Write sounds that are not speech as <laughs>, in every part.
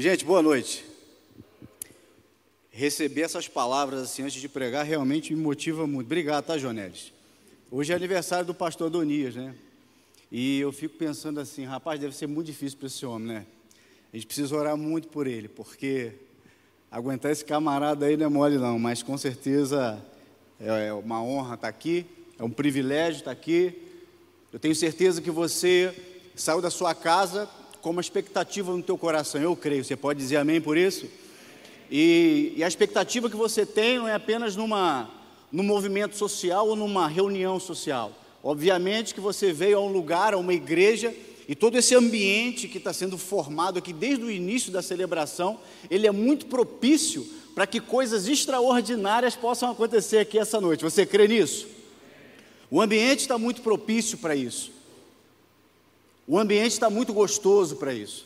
Gente, boa noite. Receber essas palavras assim antes de pregar realmente me motiva muito. Obrigado, tá, Jonelis? Hoje é aniversário do pastor Adonias, né? E eu fico pensando assim, rapaz, deve ser muito difícil para esse homem, né? A gente precisa orar muito por ele, porque aguentar esse camarada aí não é mole não, mas com certeza é, é uma honra estar aqui, é um privilégio estar aqui. Eu tenho certeza que você saiu da sua casa com uma expectativa no teu coração, eu creio. Você pode dizer amém por isso? E, e a expectativa que você tem não é apenas numa, num movimento social ou numa reunião social. Obviamente que você veio a um lugar, a uma igreja, e todo esse ambiente que está sendo formado aqui desde o início da celebração, ele é muito propício para que coisas extraordinárias possam acontecer aqui essa noite. Você crê nisso? O ambiente está muito propício para isso. O ambiente está muito gostoso para isso.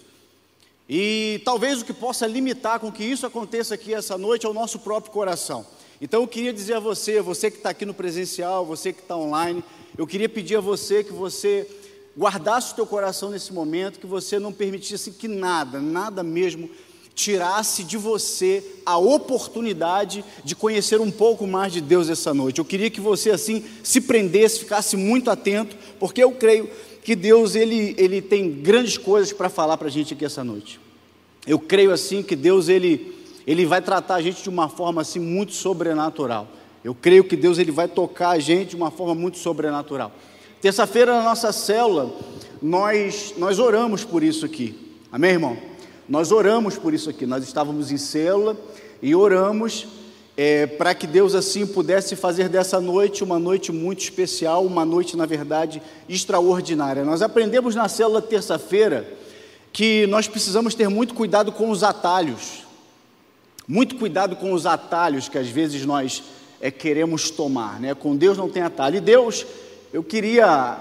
E talvez o que possa limitar com que isso aconteça aqui essa noite é o nosso próprio coração. Então eu queria dizer a você, você que está aqui no presencial, você que está online, eu queria pedir a você que você guardasse o teu coração nesse momento, que você não permitisse que nada, nada mesmo, tirasse de você a oportunidade de conhecer um pouco mais de Deus essa noite. Eu queria que você assim se prendesse, ficasse muito atento, porque eu creio que Deus ele, ele tem grandes coisas para falar para a gente aqui essa noite. Eu creio assim que Deus ele, ele vai tratar a gente de uma forma assim muito sobrenatural. Eu creio que Deus ele vai tocar a gente de uma forma muito sobrenatural. Terça-feira na nossa célula nós nós oramos por isso aqui. Amém, irmão? Nós oramos por isso aqui. Nós estávamos em célula e oramos é, para que Deus assim pudesse fazer dessa noite uma noite muito especial, uma noite, na verdade, extraordinária. Nós aprendemos na célula terça-feira que nós precisamos ter muito cuidado com os atalhos, muito cuidado com os atalhos que às vezes nós é, queremos tomar, né? Com Deus não tem atalho. E Deus, eu queria,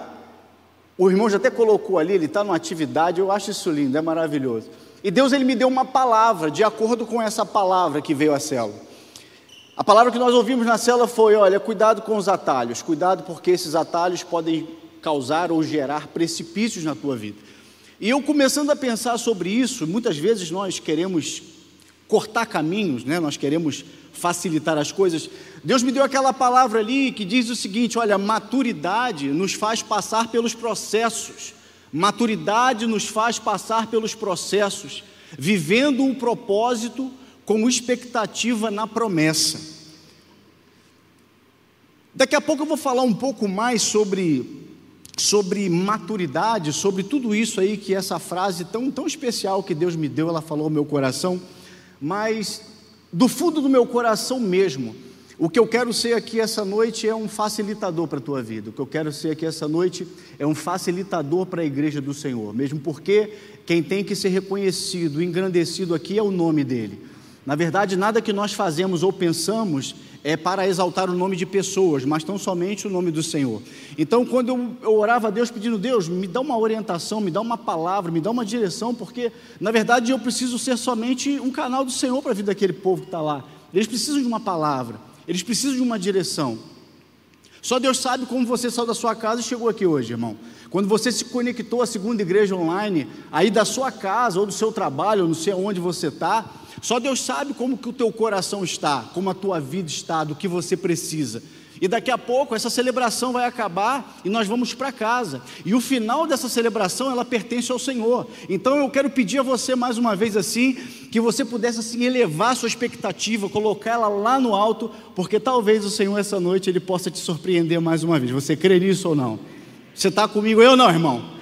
o irmão já até colocou ali, ele está numa atividade, eu acho isso lindo, é maravilhoso. E Deus ele me deu uma palavra, de acordo com essa palavra que veio à célula. A palavra que nós ouvimos na cela foi: olha, cuidado com os atalhos, cuidado porque esses atalhos podem causar ou gerar precipícios na tua vida. E eu começando a pensar sobre isso, muitas vezes nós queremos cortar caminhos, né? nós queremos facilitar as coisas. Deus me deu aquela palavra ali que diz o seguinte: olha, maturidade nos faz passar pelos processos, maturidade nos faz passar pelos processos, vivendo um propósito com expectativa na promessa. Daqui a pouco eu vou falar um pouco mais sobre, sobre maturidade, sobre tudo isso aí que essa frase tão, tão especial que Deus me deu, ela falou ao meu coração, mas do fundo do meu coração mesmo, o que eu quero ser aqui essa noite é um facilitador para a tua vida. O que eu quero ser aqui essa noite é um facilitador para a igreja do Senhor, mesmo porque quem tem que ser reconhecido, engrandecido aqui é o nome dele. Na verdade, nada que nós fazemos ou pensamos é para exaltar o nome de pessoas, mas tão somente o nome do Senhor. Então, quando eu, eu, orava a Deus pedindo, Deus, me dá uma orientação, me dá uma palavra, me dá uma direção, porque, na verdade, eu preciso ser somente um canal do Senhor para a vida daquele povo que está lá. Eles precisam de uma palavra, eles precisam de uma direção. Só Deus sabe como você saiu da sua casa e chegou aqui hoje, irmão. Quando você se conectou à segunda igreja online, aí da sua casa ou do seu trabalho, não sei onde você está, só Deus sabe como que o teu coração está, como a tua vida está, do que você precisa. E daqui a pouco essa celebração vai acabar e nós vamos para casa. E o final dessa celebração ela pertence ao Senhor. Então eu quero pedir a você mais uma vez assim, que você pudesse assim elevar sua expectativa, colocar ela lá no alto, porque talvez o Senhor essa noite ele possa te surpreender mais uma vez. Você crê nisso ou não? Você está comigo eu não, irmão?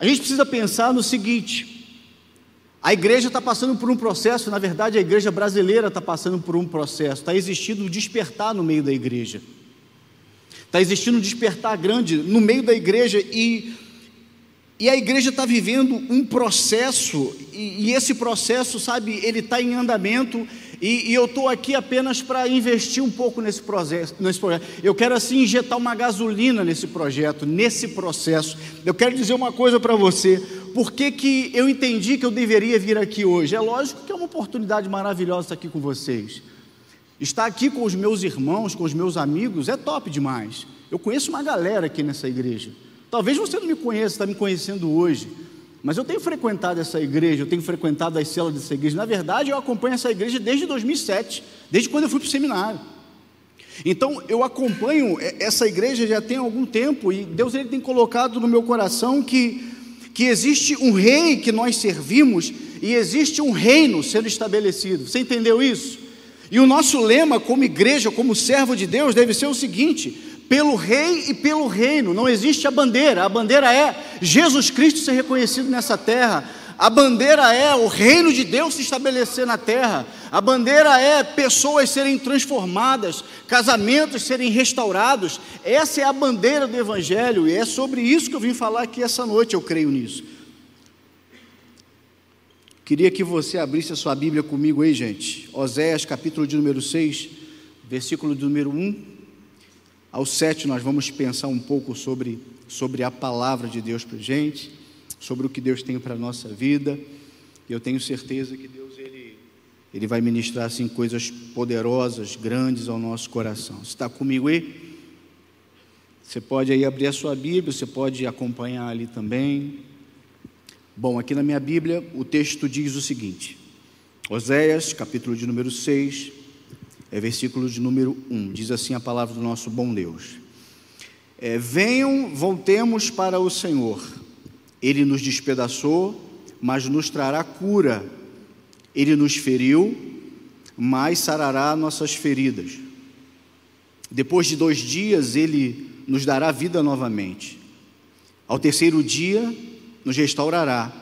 A gente precisa pensar no seguinte: a igreja está passando por um processo, na verdade, a igreja brasileira está passando por um processo, está existindo um despertar no meio da igreja. Está existindo um despertar grande no meio da igreja e, e a igreja está vivendo um processo, e, e esse processo, sabe, ele está em andamento, e, e eu estou aqui apenas para investir um pouco nesse processo, nesse projeto. Eu quero assim injetar uma gasolina nesse projeto, nesse processo. Eu quero dizer uma coisa para você por que, que eu entendi que eu deveria vir aqui hoje? É lógico que é uma oportunidade maravilhosa estar aqui com vocês. Estar aqui com os meus irmãos, com os meus amigos, é top demais. Eu conheço uma galera aqui nessa igreja. Talvez você não me conheça, está me conhecendo hoje. mas eu tenho frequentado essa igreja, eu tenho frequentado as celas dessa igreja. Na verdade, eu acompanho essa igreja desde 2007, desde quando eu fui para o seminário. Então, eu acompanho essa igreja já tem algum tempo e Deus ele tem colocado no meu coração que, que existe um rei que nós servimos e existe um reino sendo estabelecido. Você entendeu isso? E o nosso lema como igreja, como servo de Deus, deve ser o seguinte: pelo rei e pelo reino. Não existe a bandeira. A bandeira é Jesus Cristo ser reconhecido nessa terra. A bandeira é o reino de Deus se estabelecer na terra. A bandeira é pessoas serem transformadas, casamentos serem restaurados. Essa é a bandeira do Evangelho e é sobre isso que eu vim falar aqui essa noite, eu creio nisso. Queria que você abrisse a sua Bíblia comigo aí, gente. Oséias, capítulo de número 6, versículo de número 1 ao 7 nós vamos pensar um pouco sobre, sobre a palavra de Deus para a gente, sobre o que Deus tem para a nossa vida. Eu tenho certeza que Deus ele, ele vai ministrar assim, coisas poderosas, grandes ao nosso coração. Você está comigo aí? Você pode aí abrir a sua Bíblia, você pode acompanhar ali também. Bom, aqui na minha Bíblia o texto diz o seguinte: Oséias, capítulo de número 6, é versículo de número 1. Diz assim a palavra do nosso bom Deus: é, Venham, voltemos para o Senhor. Ele nos despedaçou, mas nos trará cura. Ele nos feriu, mas sarará nossas feridas. Depois de dois dias, ele nos dará vida novamente. Ao terceiro dia, nos restaurará,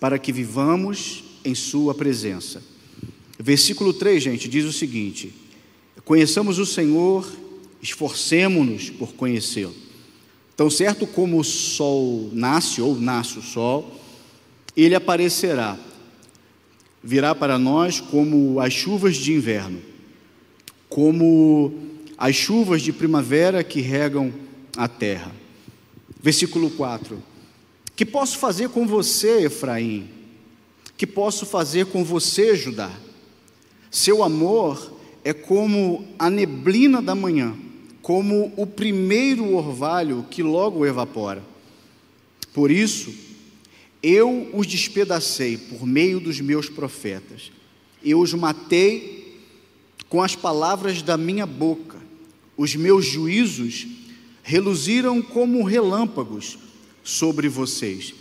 para que vivamos em Sua presença. Versículo 3, gente, diz o seguinte: Conheçamos o Senhor, esforcemos-nos por conhecê-lo. Tão certo como o sol nasce, ou nasce o sol, ele aparecerá, virá para nós como as chuvas de inverno, como as chuvas de primavera que regam a terra. Versículo 4: Que posso fazer com você, Efraim? Que posso fazer com você, Judá? Seu amor é como a neblina da manhã, como o primeiro orvalho que logo evapora. Por isso, eu os despedacei por meio dos meus profetas, eu os matei com as palavras da minha boca, os meus juízos reluziram como relâmpagos sobre vocês.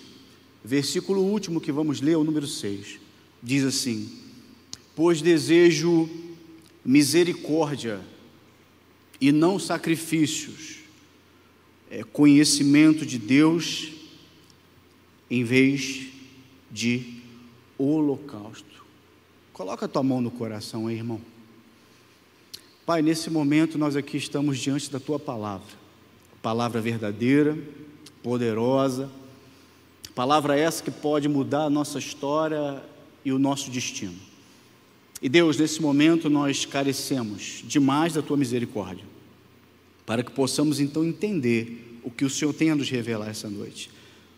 Versículo último que vamos ler, o número 6, diz assim: pois desejo misericórdia e não sacrifícios, é conhecimento de Deus em vez de holocausto. Coloca a tua mão no coração aí, irmão. Pai, nesse momento nós aqui estamos diante da tua palavra, palavra verdadeira, poderosa, palavra essa que pode mudar a nossa história e o nosso destino. E Deus, nesse momento nós carecemos demais da tua misericórdia, para que possamos então entender o que o Senhor tem a nos revelar essa noite.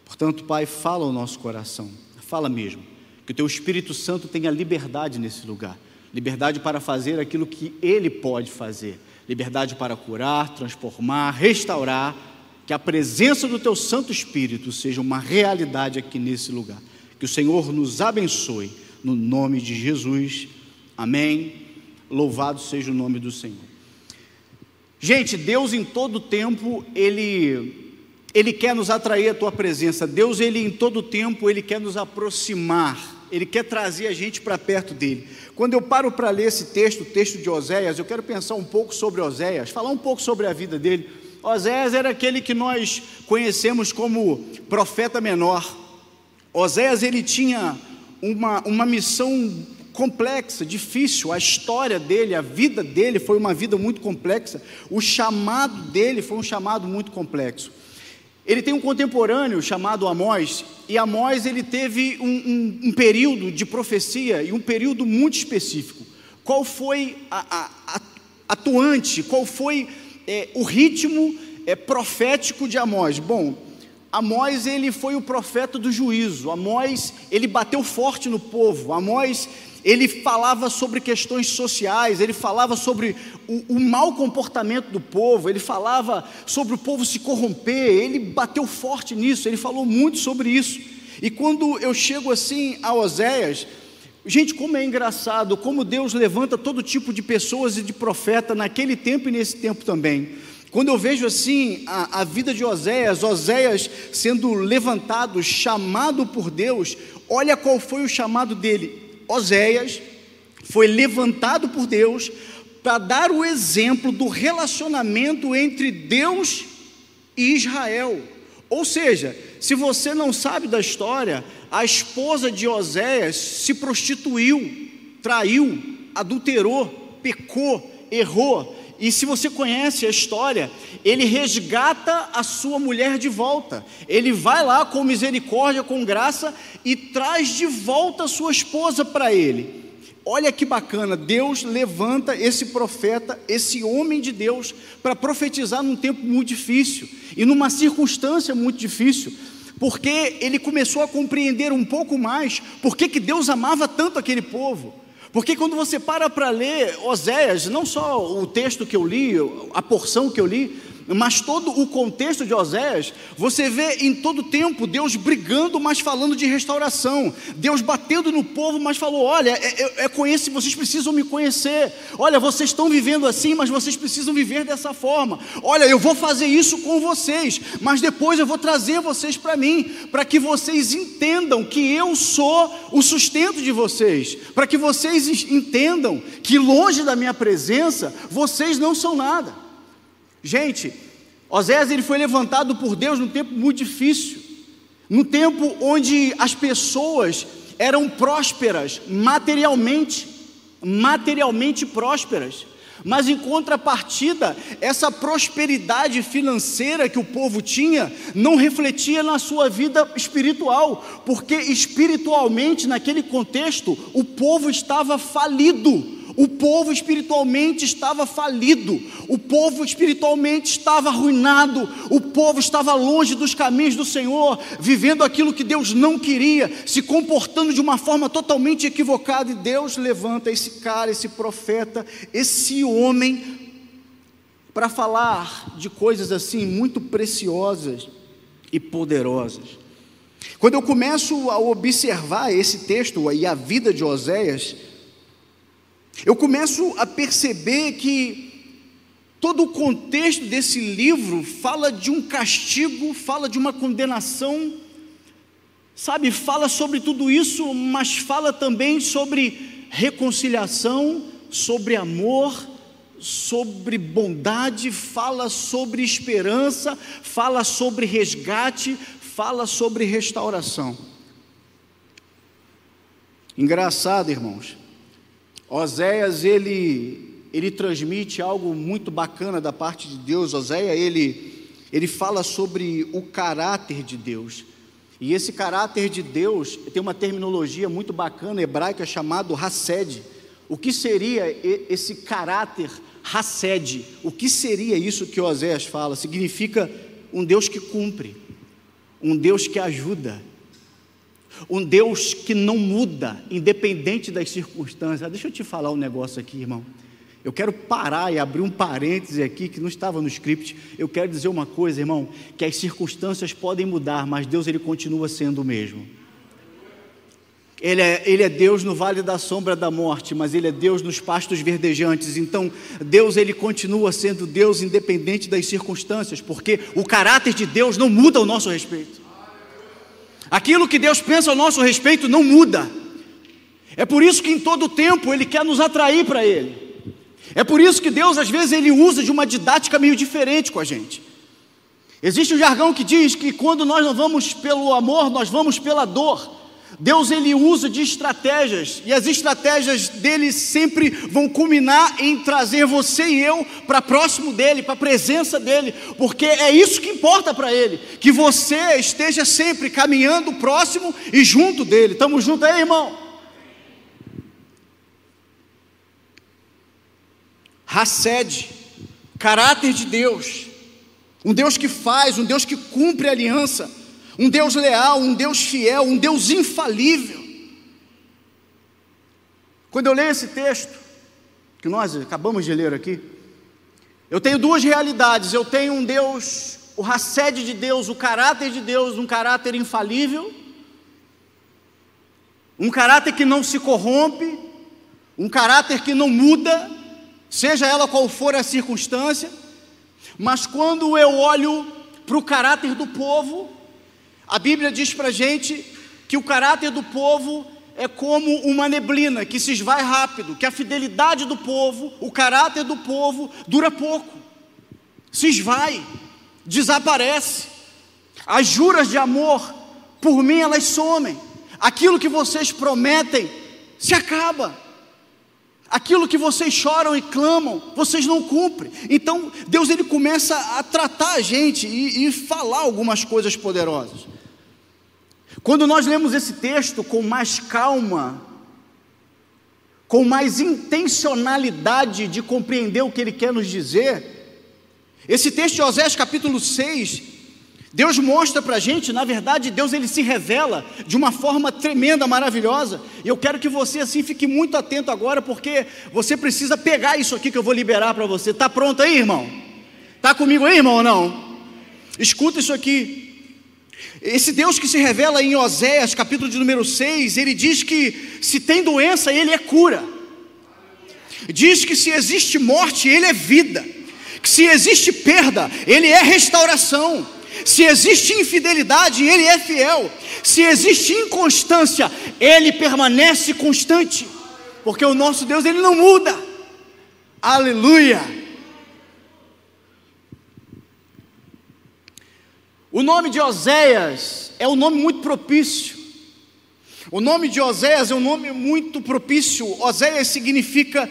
Portanto, Pai, fala ao nosso coração, fala mesmo, que o teu Espírito Santo tenha liberdade nesse lugar liberdade para fazer aquilo que Ele pode fazer, liberdade para curar, transformar, restaurar, que a presença do Teu Santo Espírito seja uma realidade aqui nesse lugar. Que o Senhor nos abençoe, no nome de Jesus. Amém. Louvado seja o nome do Senhor. Gente, Deus em todo tempo, Ele ele quer nos atrair à tua presença. Deus, ele em todo tempo, ele quer nos aproximar. Ele quer trazer a gente para perto dele. Quando eu paro para ler esse texto, o texto de Oséias, eu quero pensar um pouco sobre Oséias, falar um pouco sobre a vida dele. Oséias era aquele que nós conhecemos como profeta menor. Oséias ele tinha uma, uma missão complexa, difícil. A história dele, a vida dele foi uma vida muito complexa. O chamado dele foi um chamado muito complexo. Ele tem um contemporâneo chamado Amós, e Amós ele teve um, um, um período de profecia e um período muito específico. Qual foi a, a, a atuante, qual foi é, o ritmo é, profético de Amós? Bom, Amós ele foi o profeta do juízo. Amós ele bateu forte no povo. Amós ele falava sobre questões sociais, ele falava sobre o, o mau comportamento do povo, ele falava sobre o povo se corromper, ele bateu forte nisso, ele falou muito sobre isso. E quando eu chego assim a Oséias, gente, como é engraçado, como Deus levanta todo tipo de pessoas e de profeta naquele tempo e nesse tempo também. Quando eu vejo assim a, a vida de Oséias, Oséias sendo levantado, chamado por Deus, olha qual foi o chamado dele. Oséias foi levantado por Deus para dar o exemplo do relacionamento entre Deus e Israel. Ou seja, se você não sabe da história, a esposa de Oséias se prostituiu, traiu, adulterou, pecou, errou. E se você conhece a história, ele resgata a sua mulher de volta. Ele vai lá com misericórdia, com graça e traz de volta a sua esposa para ele. Olha que bacana, Deus levanta esse profeta, esse homem de Deus, para profetizar num tempo muito difícil e numa circunstância muito difícil, porque ele começou a compreender um pouco mais por que Deus amava tanto aquele povo. Porque quando você para para ler Oséias, não só o texto que eu li, a porção que eu li, mas todo o contexto de Oséias, você vê em todo tempo Deus brigando, mas falando de restauração, Deus batendo no povo, mas falou: olha, é, é, é vocês precisam me conhecer, olha, vocês estão vivendo assim, mas vocês precisam viver dessa forma, olha, eu vou fazer isso com vocês, mas depois eu vou trazer vocês para mim, para que vocês entendam que eu sou o sustento de vocês, para que vocês entendam que longe da minha presença, vocês não são nada. Gente, Osés ele foi levantado por Deus num tempo muito difícil, num tempo onde as pessoas eram prósperas materialmente, materialmente prósperas. Mas em contrapartida, essa prosperidade financeira que o povo tinha não refletia na sua vida espiritual, porque espiritualmente, naquele contexto, o povo estava falido. O povo espiritualmente estava falido, o povo espiritualmente estava arruinado, o povo estava longe dos caminhos do Senhor, vivendo aquilo que Deus não queria, se comportando de uma forma totalmente equivocada, e Deus levanta esse cara, esse profeta, esse homem, para falar de coisas assim muito preciosas e poderosas. Quando eu começo a observar esse texto e a vida de Oséias, eu começo a perceber que todo o contexto desse livro fala de um castigo, fala de uma condenação, sabe, fala sobre tudo isso, mas fala também sobre reconciliação, sobre amor, sobre bondade, fala sobre esperança, fala sobre resgate, fala sobre restauração. Engraçado, irmãos. Oséias, ele, ele transmite algo muito bacana da parte de Deus. Oséias, ele, ele fala sobre o caráter de Deus. E esse caráter de Deus tem uma terminologia muito bacana hebraica chamado Hassed. O que seria esse caráter Hassed? O que seria isso que Oséias fala? Significa um Deus que cumpre, um Deus que ajuda, um Deus que não muda, independente das circunstâncias. Deixa eu te falar um negócio aqui, irmão. Eu quero parar e abrir um parêntese aqui que não estava no script. Eu quero dizer uma coisa, irmão, que as circunstâncias podem mudar, mas Deus ele continua sendo o mesmo. Ele é, ele é, Deus no vale da sombra da morte, mas Ele é Deus nos pastos verdejantes. Então, Deus ele continua sendo Deus independente das circunstâncias, porque o caráter de Deus não muda ao nosso respeito. Aquilo que Deus pensa ao nosso respeito não muda. É por isso que em todo tempo Ele quer nos atrair para Ele. É por isso que Deus, às vezes, Ele usa de uma didática meio diferente com a gente. Existe um jargão que diz que quando nós não vamos pelo amor, nós vamos pela dor. Deus ele usa de estratégias e as estratégias dele sempre vão culminar em trazer você e eu para próximo dele, para a presença dele, porque é isso que importa para ele, que você esteja sempre caminhando próximo e junto dele. Estamos juntos aí, irmão? Hassed, caráter de Deus, um Deus que faz, um Deus que cumpre a aliança um Deus leal, um Deus fiel, um Deus infalível. Quando eu leio esse texto, que nós acabamos de ler aqui, eu tenho duas realidades. Eu tenho um Deus, o racede de Deus, o caráter de Deus, um caráter infalível, um caráter que não se corrompe, um caráter que não muda, seja ela qual for a circunstância, mas quando eu olho para o caráter do povo, a Bíblia diz para a gente que o caráter do povo é como uma neblina que se esvai rápido, que a fidelidade do povo, o caráter do povo dura pouco, se esvai, desaparece. As juras de amor, por mim, elas somem. Aquilo que vocês prometem se acaba. Aquilo que vocês choram e clamam, vocês não cumprem. Então, Deus ele começa a tratar a gente e, e falar algumas coisas poderosas. Quando nós lemos esse texto com mais calma, com mais intencionalidade de compreender o que ele quer nos dizer, esse texto de Osés capítulo 6, Deus mostra para a gente, na verdade, Deus ele se revela de uma forma tremenda, maravilhosa. E eu quero que você assim fique muito atento agora, porque você precisa pegar isso aqui que eu vou liberar para você. Está pronto aí, irmão? Está comigo aí, irmão, ou não? Escuta isso aqui. Esse Deus que se revela em Oséias, capítulo de número 6, ele diz que se tem doença, ele é cura. Diz que se existe morte, ele é vida. Que se existe perda, ele é restauração. Se existe infidelidade, ele é fiel. Se existe inconstância, ele permanece constante. Porque o nosso Deus, ele não muda. Aleluia. O nome de Oséias é um nome muito propício. O nome de Oséias é um nome muito propício. Oséias significa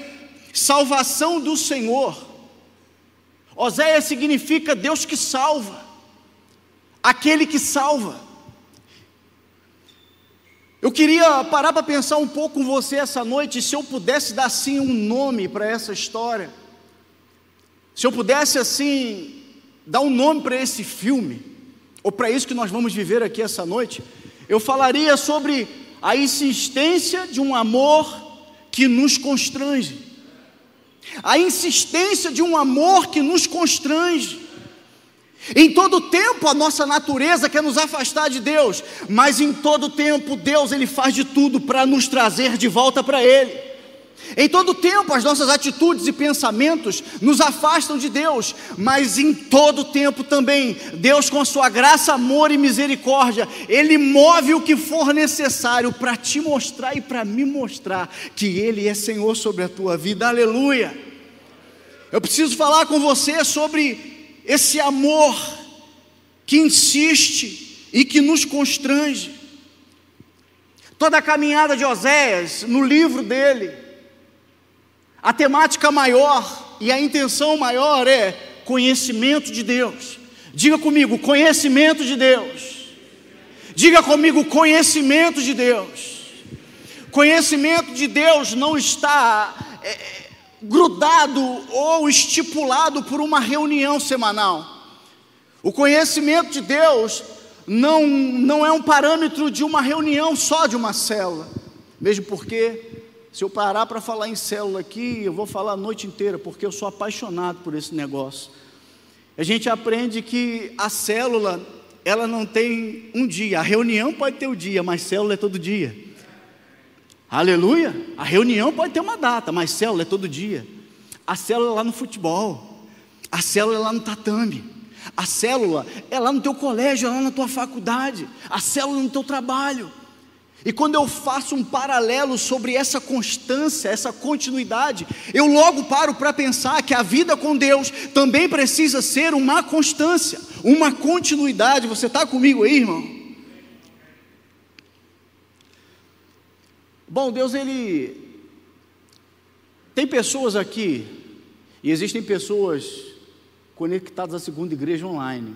salvação do Senhor. Oséias significa Deus que salva, aquele que salva. Eu queria parar para pensar um pouco com você essa noite, se eu pudesse dar assim um nome para essa história, se eu pudesse assim dar um nome para esse filme ou para isso que nós vamos viver aqui essa noite, eu falaria sobre a insistência de um amor que nos constrange. A insistência de um amor que nos constrange. Em todo tempo a nossa natureza quer nos afastar de Deus, mas em todo tempo Deus ele faz de tudo para nos trazer de volta para ele. Em todo tempo, as nossas atitudes e pensamentos nos afastam de Deus, mas em todo tempo também, Deus, com a sua graça, amor e misericórdia, Ele move o que for necessário para te mostrar e para me mostrar que Ele é Senhor sobre a tua vida, aleluia. Eu preciso falar com você sobre esse amor que insiste e que nos constrange. Toda a caminhada de Oséias, no livro dele, a temática maior e a intenção maior é conhecimento de Deus. Diga comigo, conhecimento de Deus. Diga comigo, conhecimento de Deus. Conhecimento de Deus não está é, grudado ou estipulado por uma reunião semanal. O conhecimento de Deus não, não é um parâmetro de uma reunião só de uma célula, mesmo porque se eu parar para falar em célula aqui, eu vou falar a noite inteira, porque eu sou apaixonado por esse negócio. A gente aprende que a célula, ela não tem um dia. A reunião pode ter o um dia, mas célula é todo dia. Aleluia! A reunião pode ter uma data, mas célula é todo dia. A célula é lá no futebol. A célula é lá no tatame. A célula é lá no teu colégio, é lá na tua faculdade. A célula é no teu trabalho. E quando eu faço um paralelo sobre essa constância, essa continuidade, eu logo paro para pensar que a vida com Deus também precisa ser uma constância, uma continuidade. Você está comigo aí, irmão? Bom, Deus, Ele. Tem pessoas aqui, e existem pessoas conectadas à segunda igreja online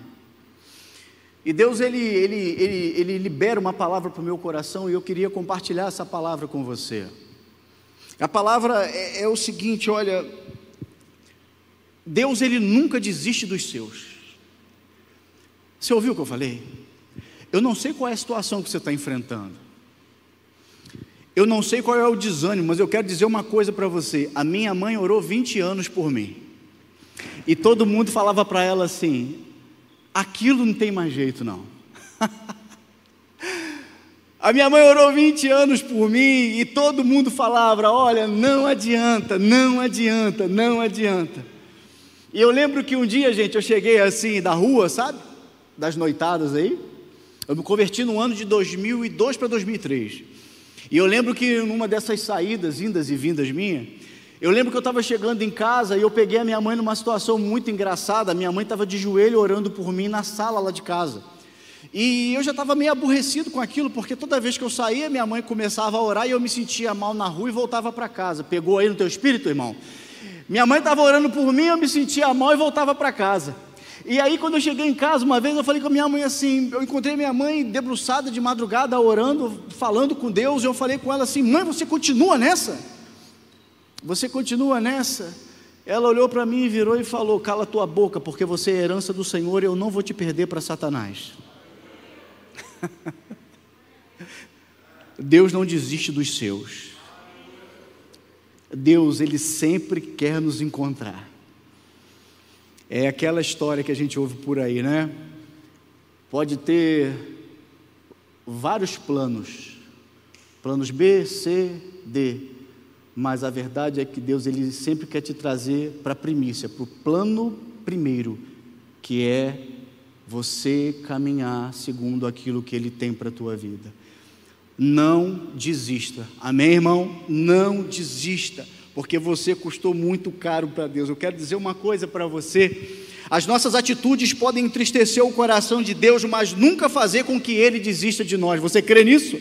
e Deus ele, ele, ele, ele libera uma palavra para o meu coração e eu queria compartilhar essa palavra com você. A palavra é, é o seguinte: olha, Deus ele nunca desiste dos seus. Você ouviu o que eu falei? Eu não sei qual é a situação que você está enfrentando. Eu não sei qual é o desânimo, mas eu quero dizer uma coisa para você. A minha mãe orou 20 anos por mim. E todo mundo falava para ela assim: aquilo não tem mais jeito, não. <laughs> A minha mãe orou 20 anos por mim e todo mundo falava: olha, não adianta, não adianta, não adianta. E eu lembro que um dia, gente, eu cheguei assim da rua, sabe? Das noitadas aí. Eu me converti no ano de 2002 para 2003. E eu lembro que numa dessas saídas, indas e vindas minha, eu lembro que eu estava chegando em casa e eu peguei a minha mãe numa situação muito engraçada. Minha mãe estava de joelho orando por mim na sala lá de casa. E eu já estava meio aborrecido com aquilo, porque toda vez que eu saía, minha mãe começava a orar e eu me sentia mal na rua e voltava para casa. Pegou aí no teu espírito, irmão? Minha mãe estava orando por mim, eu me sentia mal e voltava para casa. E aí, quando eu cheguei em casa, uma vez eu falei com a minha mãe assim: eu encontrei minha mãe debruçada de madrugada, orando, falando com Deus, e eu falei com ela assim: mãe, você continua nessa? Você continua nessa? Ela olhou para mim e virou e falou: cala tua boca, porque você é herança do Senhor e eu não vou te perder para Satanás. <laughs> Deus não desiste dos seus. Deus, Ele sempre quer nos encontrar. É aquela história que a gente ouve por aí, né? Pode ter vários planos, planos B, C, D, mas a verdade é que Deus ele sempre quer te trazer para a primícia, para o plano primeiro, que é você caminhar segundo aquilo que Ele tem para a tua vida. Não desista, amém, irmão? Não desista, porque você custou muito caro para Deus. Eu quero dizer uma coisa para você: as nossas atitudes podem entristecer o coração de Deus, mas nunca fazer com que Ele desista de nós. Você crê nisso?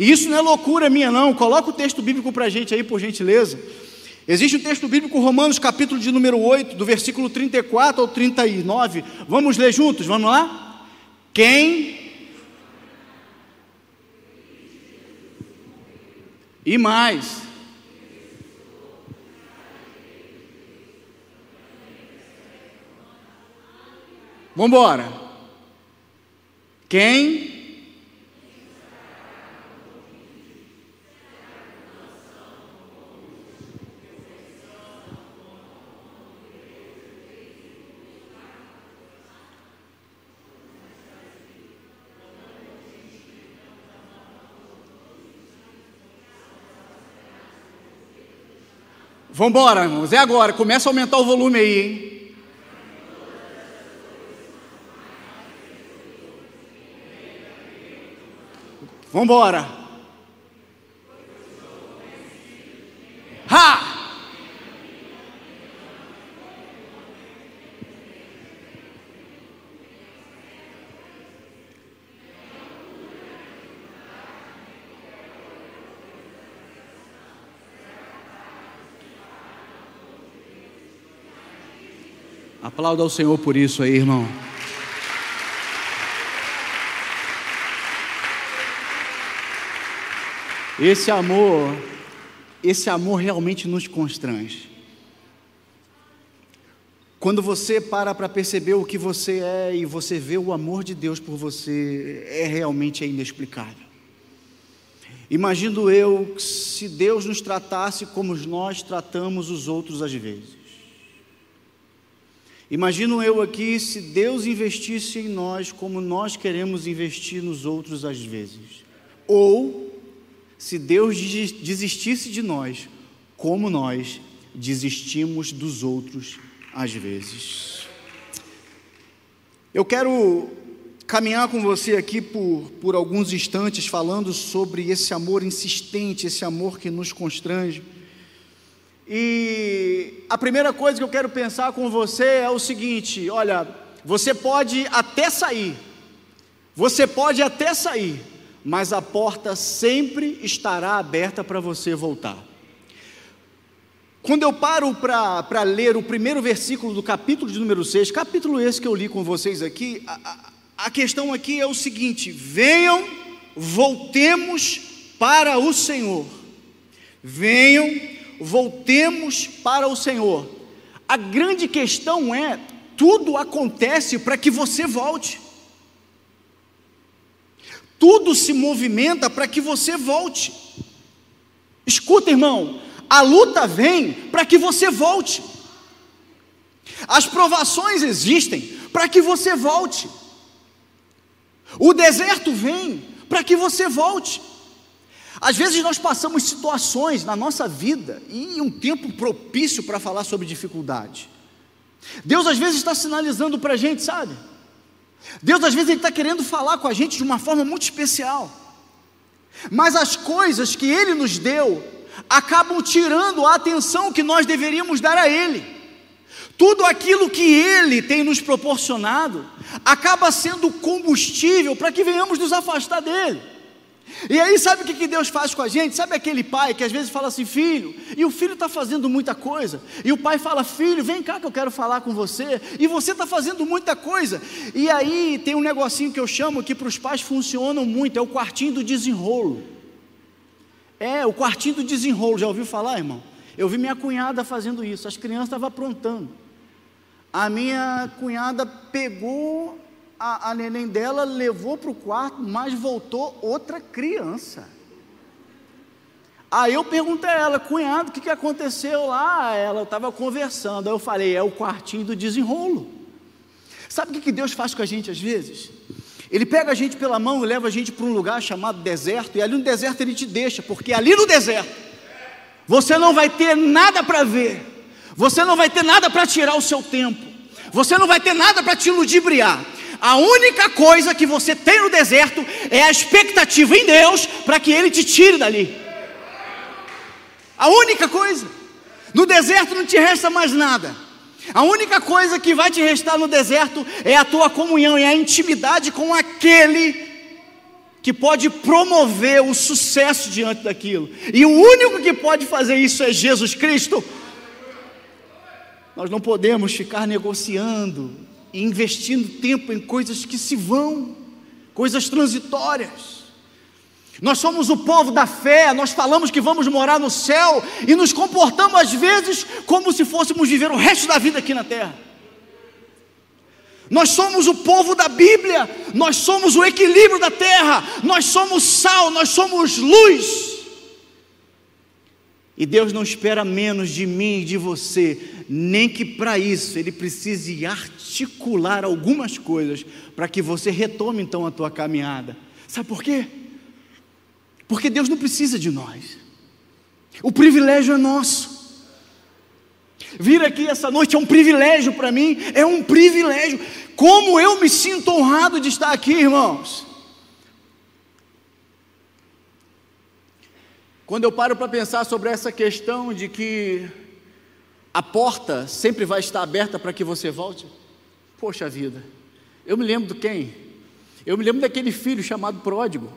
E isso não é loucura minha, não. Coloca o texto bíblico para a gente aí, por gentileza. Existe um texto bíblico, Romanos, capítulo de número 8, do versículo 34 ao 39. Vamos ler juntos? Vamos lá? Quem. E mais. Vamos embora. Quem Vamos embora, irmãos, é agora, começa a aumentar o volume aí, hein? Vamos embora. Ha! Aplauda ao Senhor por isso aí, irmão. Esse amor, esse amor realmente nos constrange. Quando você para para perceber o que você é e você vê o amor de Deus por você, é realmente inexplicável. Imagino eu se Deus nos tratasse como nós tratamos os outros às vezes. Imagino eu aqui se Deus investisse em nós como nós queremos investir nos outros às vezes. Ou se Deus desistisse de nós como nós desistimos dos outros às vezes. Eu quero caminhar com você aqui por, por alguns instantes falando sobre esse amor insistente, esse amor que nos constrange. E a primeira coisa que eu quero pensar com você é o seguinte: olha, você pode até sair, você pode até sair, mas a porta sempre estará aberta para você voltar. Quando eu paro para ler o primeiro versículo do capítulo de número 6, capítulo esse que eu li com vocês aqui, a, a questão aqui é o seguinte: venham, voltemos para o Senhor. Venham, voltemos para o Senhor. A grande questão é: tudo acontece para que você volte. Tudo se movimenta para que você volte. Escuta, irmão, a luta vem para que você volte. As provações existem para que você volte. O deserto vem para que você volte. Às vezes nós passamos situações na nossa vida e um tempo propício para falar sobre dificuldade. Deus às vezes está sinalizando para a gente, sabe? Deus às vezes Ele está querendo falar com a gente de uma forma muito especial. Mas as coisas que Ele nos deu acabam tirando a atenção que nós deveríamos dar a Ele. Tudo aquilo que Ele tem nos proporcionado acaba sendo combustível para que venhamos nos afastar dele. E aí, sabe o que Deus faz com a gente? Sabe aquele pai que às vezes fala assim, filho, e o filho está fazendo muita coisa, e o pai fala, filho, vem cá que eu quero falar com você, e você está fazendo muita coisa. E aí tem um negocinho que eu chamo que para os pais funcionam muito, é o quartinho do desenrolo. É, o quartinho do desenrolo, já ouviu falar, irmão? Eu vi minha cunhada fazendo isso, as crianças estavam aprontando. A minha cunhada pegou a, a neném dela levou para o quarto, mas voltou outra criança. Aí eu perguntei a ela, cunhado, o que, que aconteceu lá? Ela estava conversando. Aí eu falei, é o quartinho do desenrolo. Sabe o que, que Deus faz com a gente às vezes? Ele pega a gente pela mão e leva a gente para um lugar chamado deserto, e ali no deserto ele te deixa, porque ali no deserto você não vai ter nada para ver, você não vai ter nada para tirar o seu tempo, você não vai ter nada para te ludibriar, a única coisa que você tem no deserto é a expectativa em Deus para que Ele te tire dali. A única coisa. No deserto não te resta mais nada. A única coisa que vai te restar no deserto é a tua comunhão e a intimidade com aquele que pode promover o sucesso diante daquilo. E o único que pode fazer isso é Jesus Cristo. Nós não podemos ficar negociando e investindo tempo em coisas que se vão, coisas transitórias. Nós somos o povo da fé, nós falamos que vamos morar no céu e nos comportamos às vezes como se fôssemos viver o resto da vida aqui na terra. Nós somos o povo da Bíblia, nós somos o equilíbrio da terra, nós somos sal, nós somos luz. E Deus não espera menos de mim e de você, nem que para isso Ele precise articular algumas coisas para que você retome então a tua caminhada. Sabe por quê? Porque Deus não precisa de nós. O privilégio é nosso. Vir aqui essa noite é um privilégio para mim, é um privilégio. Como eu me sinto honrado de estar aqui, irmãos. Quando eu paro para pensar sobre essa questão de que a porta sempre vai estar aberta para que você volte, poxa vida, eu me lembro de quem? Eu me lembro daquele filho chamado pródigo.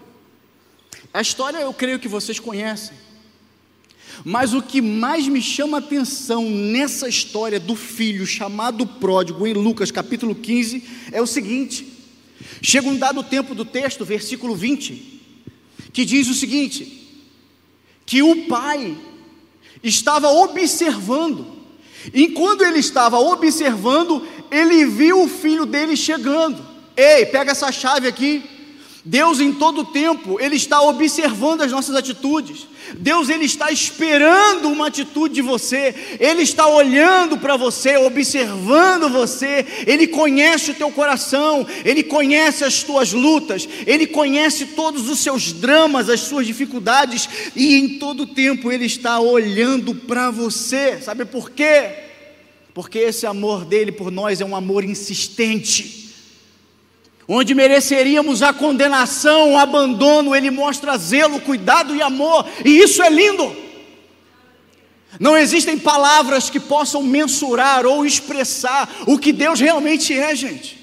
A história eu creio que vocês conhecem. Mas o que mais me chama atenção nessa história do filho chamado pródigo, em Lucas capítulo 15, é o seguinte: chega um dado tempo do texto, versículo 20, que diz o seguinte: que o pai estava observando. Enquanto ele estava observando, ele viu o filho dele chegando. Ei, pega essa chave aqui. Deus em todo tempo, Ele está observando as nossas atitudes. Deus Ele está esperando uma atitude de você. Ele está olhando para você, observando você. Ele conhece o teu coração. Ele conhece as tuas lutas. Ele conhece todos os seus dramas, as suas dificuldades. E em todo tempo Ele está olhando para você. Sabe por quê? Porque esse amor dele por nós é um amor insistente onde mereceríamos a condenação, o abandono, Ele mostra zelo, cuidado e amor, e isso é lindo. Não existem palavras que possam mensurar ou expressar o que Deus realmente é, gente.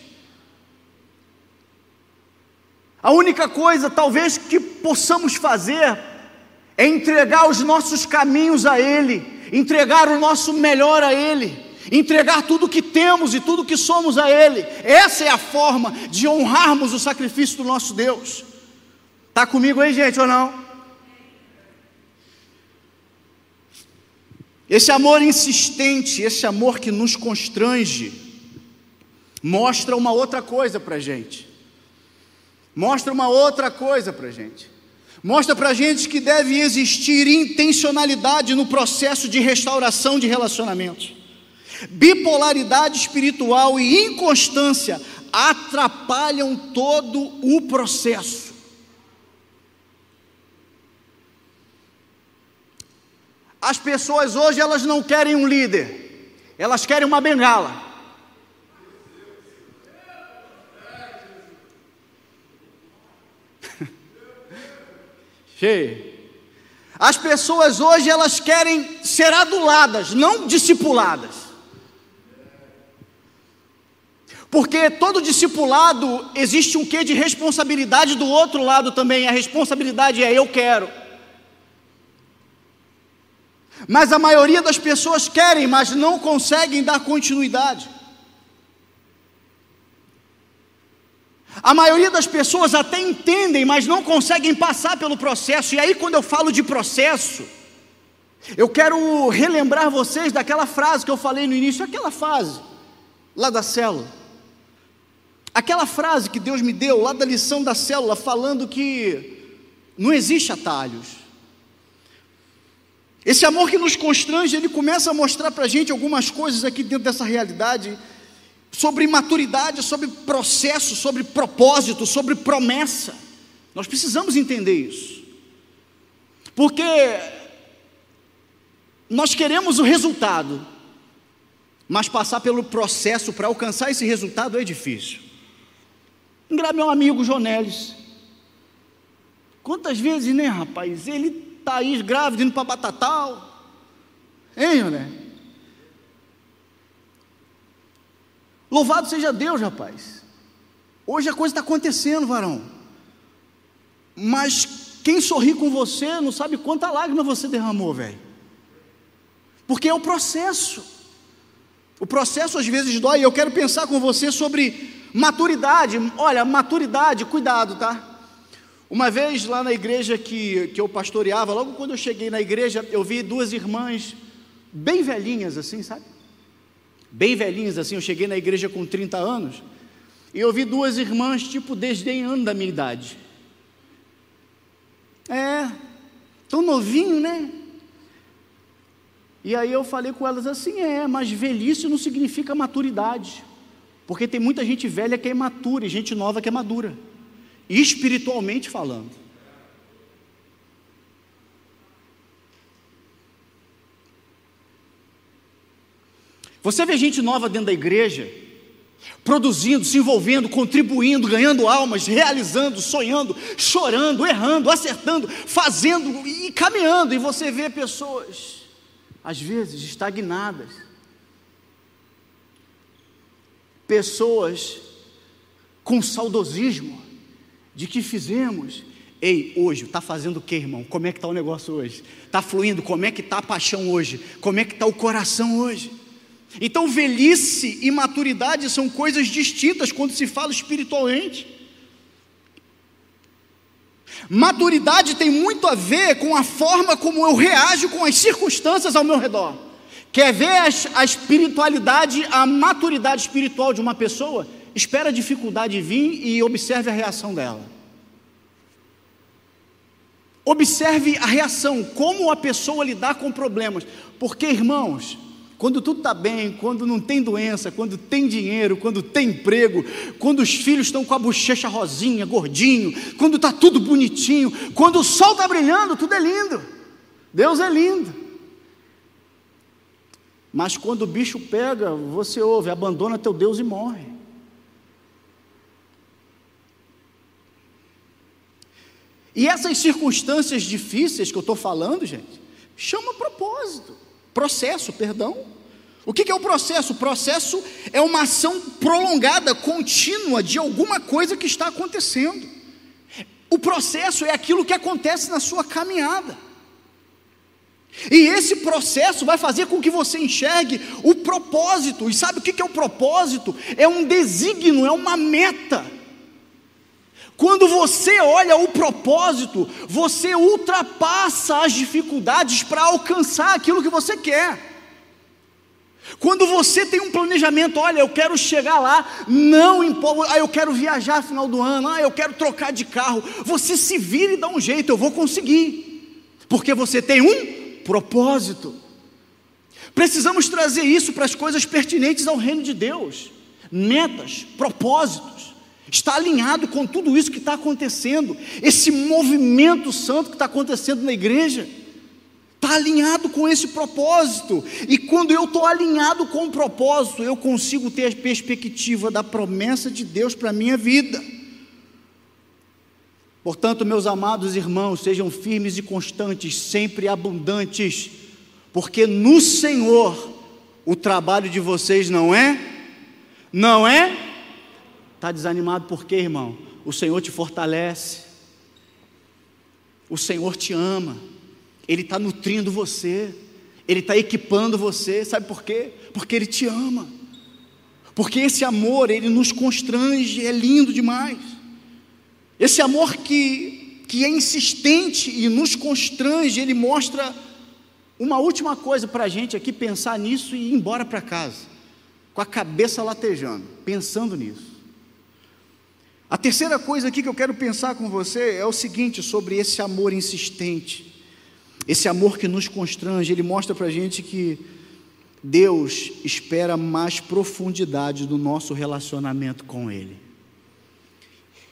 A única coisa, talvez, que possamos fazer é entregar os nossos caminhos a Ele, entregar o nosso melhor a Ele entregar tudo o que temos e tudo o que somos a Ele. Essa é a forma de honrarmos o sacrifício do nosso Deus. Está comigo aí, gente, ou não? Esse amor insistente, esse amor que nos constrange, mostra uma outra coisa para a gente. Mostra uma outra coisa para a gente. Mostra para a gente que deve existir intencionalidade no processo de restauração de relacionamentos. Bipolaridade espiritual e inconstância atrapalham todo o processo. As pessoas hoje elas não querem um líder, elas querem uma bengala. <laughs> Cheio. As pessoas hoje elas querem ser aduladas, não discipuladas. Porque todo discipulado existe um quê de responsabilidade do outro lado também. A responsabilidade é eu quero. Mas a maioria das pessoas querem, mas não conseguem dar continuidade. A maioria das pessoas até entendem, mas não conseguem passar pelo processo. E aí, quando eu falo de processo, eu quero relembrar vocês daquela frase que eu falei no início, aquela frase lá da célula. Aquela frase que Deus me deu lá da lição da célula, falando que não existe atalhos. Esse amor que nos constrange, ele começa a mostrar para a gente algumas coisas aqui dentro dessa realidade, sobre maturidade, sobre processo, sobre propósito, sobre promessa. Nós precisamos entender isso, porque nós queremos o resultado, mas passar pelo processo para alcançar esse resultado é difícil. Meu amigo Jonelis. Quantas vezes, né, rapaz? Ele está aí grávido, indo para Batatal. Hein, Joné? Louvado seja Deus, rapaz. Hoje a coisa está acontecendo, varão. Mas quem sorri com você não sabe quanta lágrima você derramou, velho. Porque é o processo. O processo às vezes dói. Eu quero pensar com você sobre Maturidade, olha, maturidade, cuidado, tá? Uma vez lá na igreja que, que eu pastoreava, logo quando eu cheguei na igreja, eu vi duas irmãs bem velhinhas assim, sabe? Bem velhinhas assim, eu cheguei na igreja com 30 anos, e eu vi duas irmãs, tipo, desdenhando da minha idade. É, tão novinho, né? E aí eu falei com elas assim: é, mas velhice não significa maturidade. Porque tem muita gente velha que é imatura e gente nova que é madura, espiritualmente falando. Você vê gente nova dentro da igreja, produzindo, se envolvendo, contribuindo, ganhando almas, realizando, sonhando, chorando, errando, acertando, fazendo e caminhando, e você vê pessoas, às vezes, estagnadas pessoas com saudosismo de que fizemos. Ei, hoje, está fazendo o que, irmão? Como é que está o negócio hoje? Está fluindo? Como é que está a paixão hoje? Como é que está o coração hoje? Então, velhice e maturidade são coisas distintas quando se fala espiritualmente. Maturidade tem muito a ver com a forma como eu reajo com as circunstâncias ao meu redor. Quer ver a, espiritualidade, a maturidade espiritual de uma pessoa? Espera a dificuldade vir e observe a reação dela. Observe a reação, como a pessoa lidar com problemas. Porque, irmãos, quando tudo está bem, quando não tem doença, quando tem dinheiro, quando tem emprego, quando os filhos estão com a bochecha rosinha, gordinho, quando está tudo bonitinho, quando o sol está brilhando, tudo é lindo. Deus é lindo. Mas quando o bicho pega, você ouve, abandona teu Deus e morre. E essas circunstâncias difíceis que eu estou falando, gente, chama propósito, processo, perdão. O que é o processo? O processo é uma ação prolongada, contínua de alguma coisa que está acontecendo. O processo é aquilo que acontece na sua caminhada. E esse processo vai fazer com que você enxergue o propósito. E sabe o que é o propósito? É um desígnio, é uma meta. Quando você olha o propósito, você ultrapassa as dificuldades para alcançar aquilo que você quer. Quando você tem um planejamento, olha, eu quero chegar lá, não empolga, ah, eu quero viajar no final do ano, ah, eu quero trocar de carro. Você se vira e dá um jeito, eu vou conseguir. Porque você tem um propósito. Precisamos trazer isso para as coisas pertinentes ao reino de Deus. Metas, propósitos. Está alinhado com tudo isso que está acontecendo. Esse movimento santo que está acontecendo na igreja. Está alinhado com esse propósito. E quando eu estou alinhado com o propósito, eu consigo ter a perspectiva da promessa de Deus para a minha vida. Portanto, meus amados irmãos, sejam firmes e constantes, sempre abundantes, porque no Senhor o trabalho de vocês não é, não é? Está desanimado por quê, irmão? O Senhor te fortalece, o Senhor te ama, Ele está nutrindo você, Ele está equipando você, sabe por quê? Porque Ele te ama, porque esse amor, Ele nos constrange, é lindo demais. Esse amor que, que é insistente e nos constrange, ele mostra uma última coisa para a gente aqui pensar nisso e ir embora para casa, com a cabeça latejando, pensando nisso. A terceira coisa aqui que eu quero pensar com você é o seguinte: sobre esse amor insistente, esse amor que nos constrange, ele mostra para a gente que Deus espera mais profundidade do nosso relacionamento com Ele.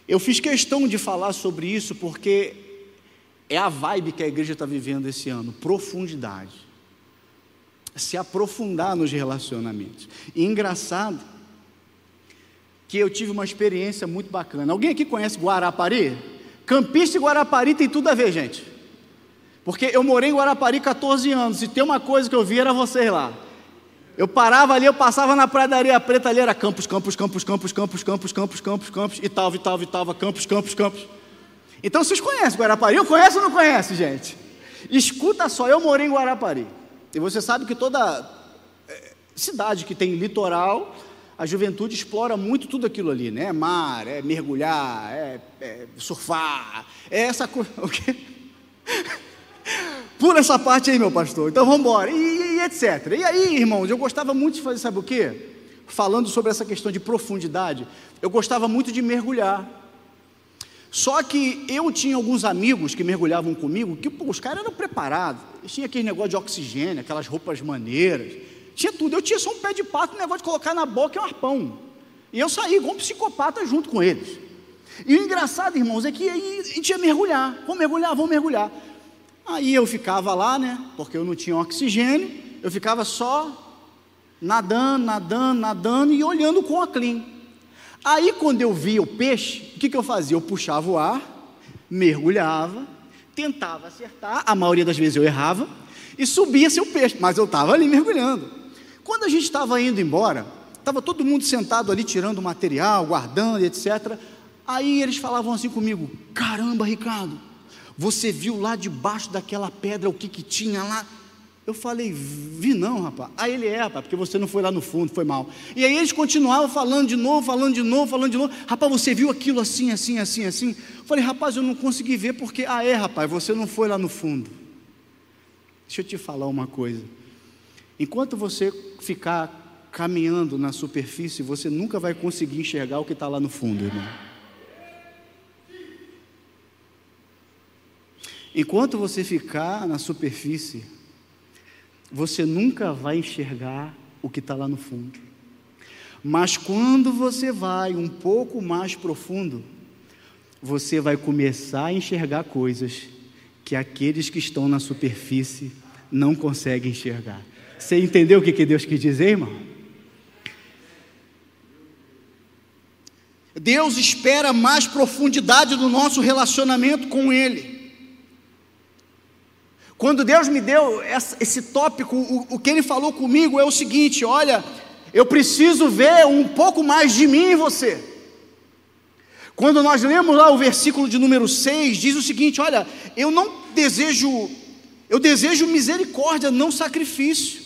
Eu fiz questão de falar sobre isso porque é a vibe que a igreja está vivendo esse ano profundidade. Se aprofundar nos relacionamentos. E engraçado que eu tive uma experiência muito bacana. Alguém aqui conhece Guarapari? Campista e Guarapari tem tudo a ver, gente. Porque eu morei em Guarapari 14 anos e tem uma coisa que eu vi era vocês lá. Eu parava ali, eu passava na Praia da Areia Preta, ali era campos, campos, campos, campos, campos, campos, campos, campos, campos, e tal, e tal, e tal, campos, campos, campos. Então vocês conhecem Guarapari? Eu conheço ou não conhece, gente? Escuta só, eu morei em Guarapari. E você sabe que toda cidade que tem litoral, a juventude explora muito tudo aquilo ali, né? Mar, é mergulhar, é, é surfar, é essa coisa. <laughs> O quê? Pula essa parte aí, meu pastor. Então vamos embora. E, e, etc. E aí, irmãos, eu gostava muito de fazer, sabe o quê? Falando sobre essa questão de profundidade, eu gostava muito de mergulhar. Só que eu tinha alguns amigos que mergulhavam comigo, que pô, os caras eram preparados. Eles tinham aquele negócio de oxigênio, aquelas roupas maneiras. Tinha tudo. Eu tinha só um pé de pato, um negócio de colocar na boca e um arpão. E eu saí igual um psicopata junto com eles. E o engraçado, irmãos, é que aí a gente ia mergulhar. Vamos mergulhar, vamos mergulhar. Aí eu ficava lá, né? Porque eu não tinha oxigênio, eu ficava só nadando, nadando, nadando e olhando com a clean. Aí quando eu via o peixe, o que, que eu fazia? Eu puxava o ar, mergulhava, tentava acertar, a maioria das vezes eu errava, e subia seu peixe, mas eu estava ali mergulhando. Quando a gente estava indo embora, estava todo mundo sentado ali tirando material, guardando, etc. Aí eles falavam assim comigo: Caramba, Ricardo, você viu lá debaixo daquela pedra o que, que tinha lá? Eu falei, vi não, rapaz. Aí ele é, rapaz, porque você não foi lá no fundo, foi mal. E aí eles continuavam falando de novo, falando de novo, falando de novo. Rapaz, você viu aquilo assim, assim, assim, assim? Eu falei, rapaz, eu não consegui ver porque, ah, é, rapaz, você não foi lá no fundo. Deixa eu te falar uma coisa. Enquanto você ficar caminhando na superfície, você nunca vai conseguir enxergar o que está lá no fundo, irmão. Enquanto você ficar na superfície, você nunca vai enxergar o que está lá no fundo. Mas quando você vai um pouco mais profundo, você vai começar a enxergar coisas que aqueles que estão na superfície não conseguem enxergar. Você entendeu o que Deus quis dizer, irmão? Deus espera mais profundidade do nosso relacionamento com Ele. Quando Deus me deu esse tópico, o, que Ele falou comigo é o seguinte: olha, eu preciso ver um pouco mais de mim em você. Quando nós lemos lá o versículo de número 6, diz o seguinte: olha, eu não desejo, eu desejo misericórdia, não sacrifício.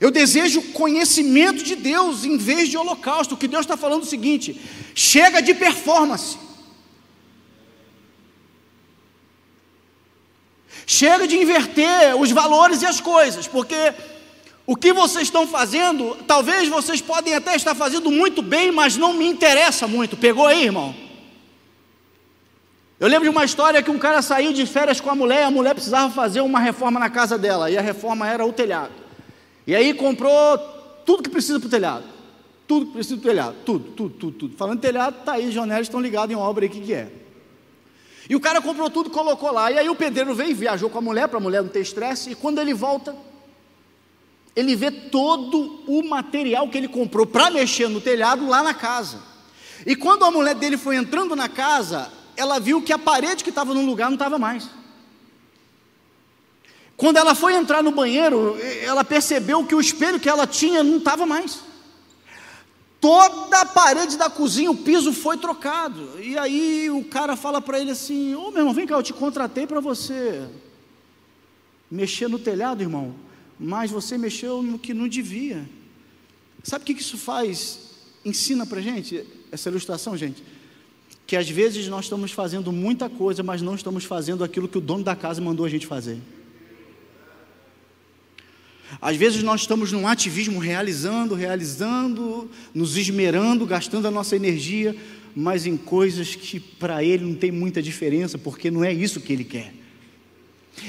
Eu desejo conhecimento de Deus em vez de holocausto. O que Deus está falando é o seguinte: chega de performance. Chega de inverter os valores e as coisas, porque o que vocês estão fazendo, talvez vocês podem até estar fazendo muito bem, mas não me interessa muito. Pegou aí, irmão? Eu lembro de uma história que um cara saiu de férias com a mulher, a mulher precisava fazer uma reforma na casa dela, e a reforma era o telhado. E aí comprou tudo que precisa para o telhado. Tudo que precisa para o telhado. Tudo, tudo, tudo, tudo. Falando telhado, tá aí, os estão ligados em obra aí, o que, que é? E o cara comprou tudo colocou lá. E aí o pedreiro veio, viajou com a mulher, para a mulher não ter estresse, e quando ele volta, ele vê todo o material que ele comprou para mexer no telhado lá na casa. E quando a mulher dele foi entrando na casa, ela viu que a parede que estava no lugar não estava mais. Quando ela foi entrar no banheiro, ela percebeu que o espelho que ela tinha não estava mais. Toda a parede da cozinha, o piso foi trocado. E aí o cara fala para ele assim: Ô oh, meu irmão, vem cá, eu te contratei para você mexer no telhado, irmão, mas você mexeu no que não devia. Sabe o que isso faz? Ensina para gente essa ilustração, gente. Que às vezes nós estamos fazendo muita coisa, mas não estamos fazendo aquilo que o dono da casa mandou a gente fazer. Às vezes nós estamos num ativismo realizando, realizando, nos esmerando, gastando a nossa energia, mas em coisas que para ele não tem muita diferença, porque não é isso que ele quer.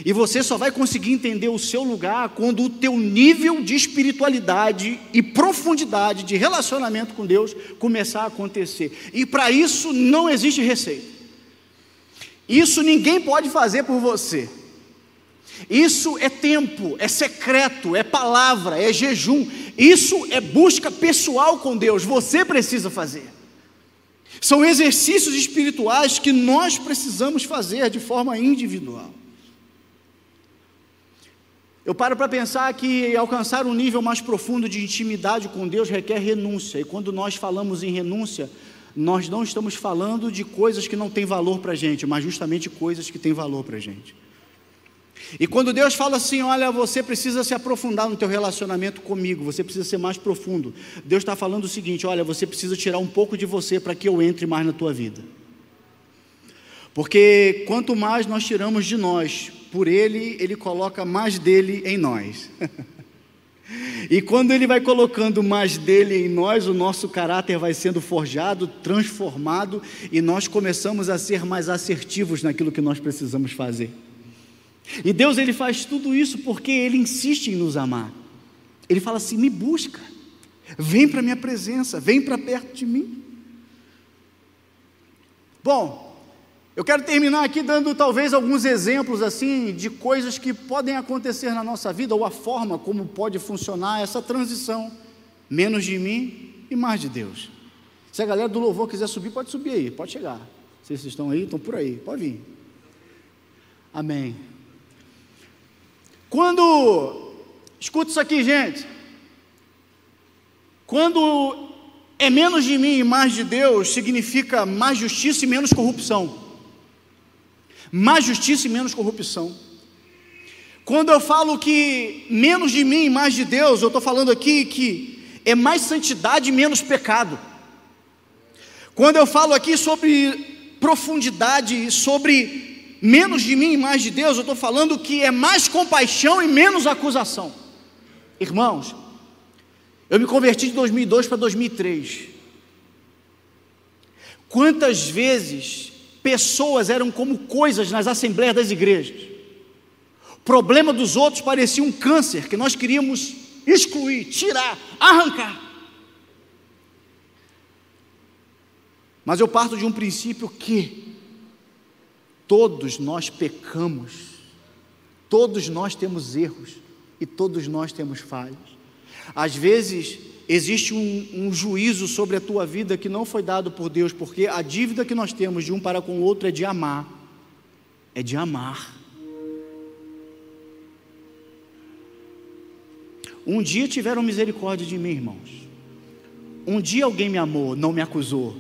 E você só vai conseguir entender o seu lugar quando o teu nível de espiritualidade e profundidade de relacionamento com Deus começar a acontecer. E para isso não existe receita. Isso ninguém pode fazer por você. Isso é tempo, é secreto, é palavra, é jejum. Isso é busca pessoal com Deus. Você precisa fazer. São exercícios espirituais que nós precisamos fazer de forma individual. Eu paro para pensar que alcançar um nível mais profundo de intimidade com Deus requer renúncia. E quando nós falamos em renúncia, nós não estamos falando de coisas que não têm valor para a gente, mas justamente coisas que têm valor para a gente. E quando Deus fala assim, olha, você precisa se aprofundar no teu relacionamento comigo, você precisa ser mais profundo. Deus está falando o seguinte, olha, você precisa tirar um pouco de você para que eu entre mais na tua vida. Porque quanto mais nós tiramos de nós, por Ele, Ele coloca mais dele em nós. <laughs> e quando Ele vai colocando mais dele em nós, o nosso caráter vai sendo forjado, transformado, e nós começamos a ser mais assertivos naquilo que nós precisamos fazer. E Deus ele faz tudo isso porque ele insiste em nos amar. Ele fala assim: "Me busca. Vem para minha presença, vem para perto de mim". Bom, eu quero terminar aqui dando talvez alguns exemplos assim de coisas que podem acontecer na nossa vida ou a forma como pode funcionar essa transição, menos de mim e mais de Deus. Se a galera do louvor quiser subir, pode subir aí, pode chegar. Vocês estão aí, estão por aí, pode vir. Amém. Quando, escuta isso aqui, gente. Quando é menos de mim e mais de Deus, significa mais justiça e menos corrupção. Mais justiça e menos corrupção. Quando eu falo que menos de mim e mais de Deus, eu estou falando aqui que é mais santidade e menos pecado. Quando eu falo aqui sobre profundidade, sobre menos de mim e mais de Deus, eu estou falando que é mais compaixão e menos acusação. Irmãos, eu me converti de 2002 para 2003. Quantas vezes pessoas eram como coisas nas assembleias das igrejas? O problema dos outros parecia um câncer que nós queríamos excluir, tirar, arrancar. Mas eu parto de um princípio que Todos nós pecamos, todos nós temos erros e todos nós temos falhas. Às vezes existe um, um, juízo sobre a tua vida que não foi dado por Deus, porque a dívida que nós temos de um para com o outro é de amar, é de amar. Um dia tiveram misericórdia de mim, irmãos. Um dia alguém me amou, não me acusou.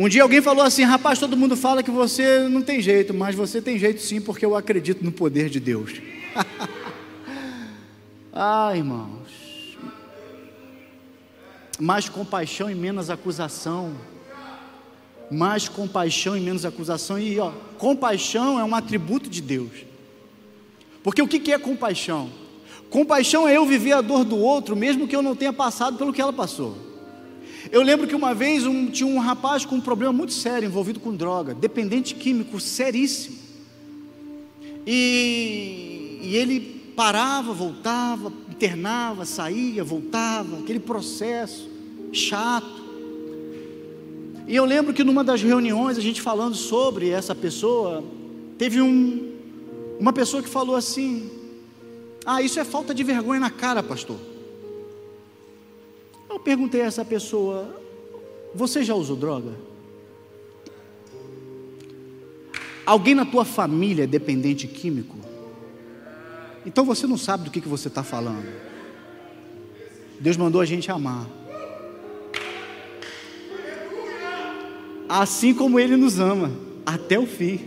Um dia alguém falou assim: rapaz, todo mundo fala que você não tem jeito, mas você tem jeito sim, porque eu acredito no poder de Deus. <laughs> ah, irmãos. Mais compaixão e menos acusação. Mais compaixão e menos acusação. E ó, compaixão é um atributo de Deus. Porque o que é compaixão? Compaixão é eu viver a dor do outro, mesmo que eu não tenha passado pelo que ela passou. Eu lembro que uma vez um, tinha um rapaz com um problema muito sério envolvido com droga, dependente químico, seríssimo. E, e ele parava, voltava, internava, saía, voltava, aquele processo chato. E eu lembro que numa das reuniões, a gente falando sobre essa pessoa, teve um, uma pessoa que falou assim: Ah, isso é falta de vergonha na cara, pastor. Eu perguntei a essa pessoa: Você já usou droga? Alguém na tua família é dependente químico? Então você não sabe do que, que você está falando. Deus mandou a gente amar. Assim como Ele nos ama, até o fim.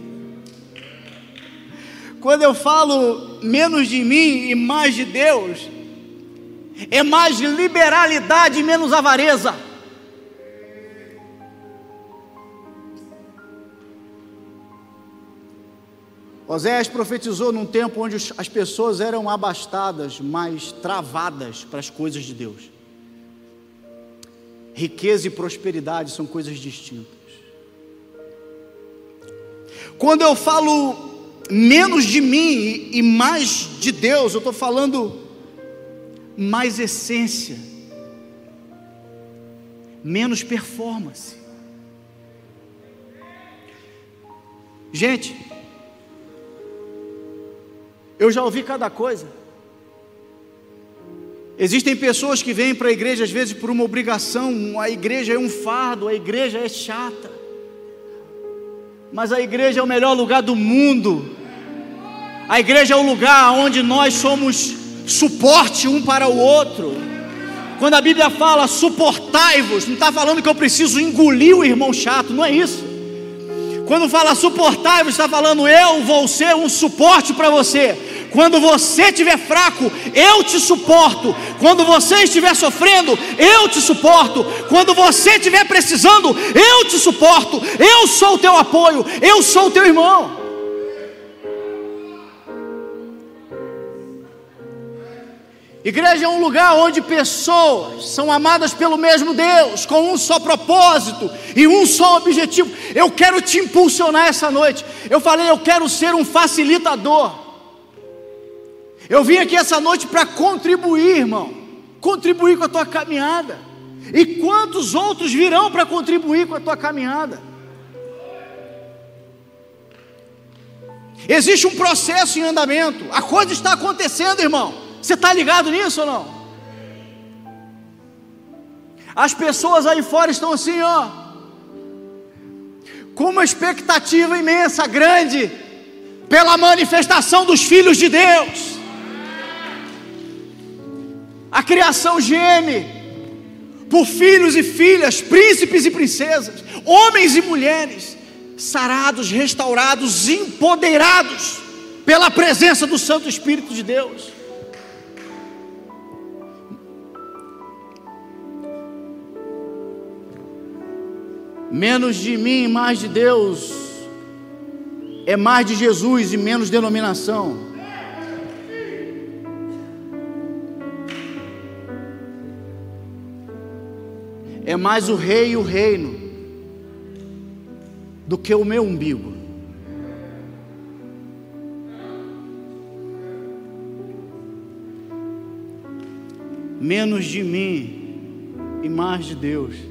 Quando eu falo menos de mim e mais de Deus, é mais liberalidade e menos avareza. Oséias profetizou num tempo onde as pessoas eram abastadas, mas travadas para as coisas de Deus. Riqueza e prosperidade são coisas distintas. Quando eu falo menos de mim e mais de Deus, eu estou falando mais essência, menos performance. Gente, eu já ouvi cada coisa. Existem pessoas que vêm para a igreja às vezes por uma obrigação, a igreja é um fardo, a igreja é chata. Mas a igreja é o melhor lugar do mundo. A igreja é o lugar onde nós somos suporte um para o outro. Quando a Bíblia fala suportai-vos, não está falando que eu preciso engolir o irmão chato, não é isso. Quando fala suportai-vos, está falando eu vou ser um suporte para você. Quando você estiver fraco, eu te suporto. Quando você estiver sofrendo, eu te suporto. Quando você estiver precisando, eu te suporto. Eu sou o teu apoio, eu sou o teu irmão. Igreja é um lugar onde pessoas são amadas pelo mesmo Deus, com um só propósito e um só objetivo. Eu quero te impulsionar essa noite. Eu falei, eu quero ser um facilitador. Eu vim aqui essa noite para contribuir, irmão, contribuir com a tua caminhada. E quantos outros virão para contribuir com a tua caminhada? Existe um processo em andamento, a coisa está acontecendo, irmão. Você está ligado nisso ou não? As pessoas aí fora estão assim, ó, com uma expectativa imensa, grande, pela manifestação dos filhos de Deus. A criação geme por filhos e filhas, príncipes e princesas, homens e mulheres, sarados, restaurados, empoderados pela presença do Santo Espírito de Deus. Menos de mim e mais de Deus é mais de Jesus e menos denominação. É mais o rei e o reino do que o meu umbigo. Menos de mim e mais de Deus.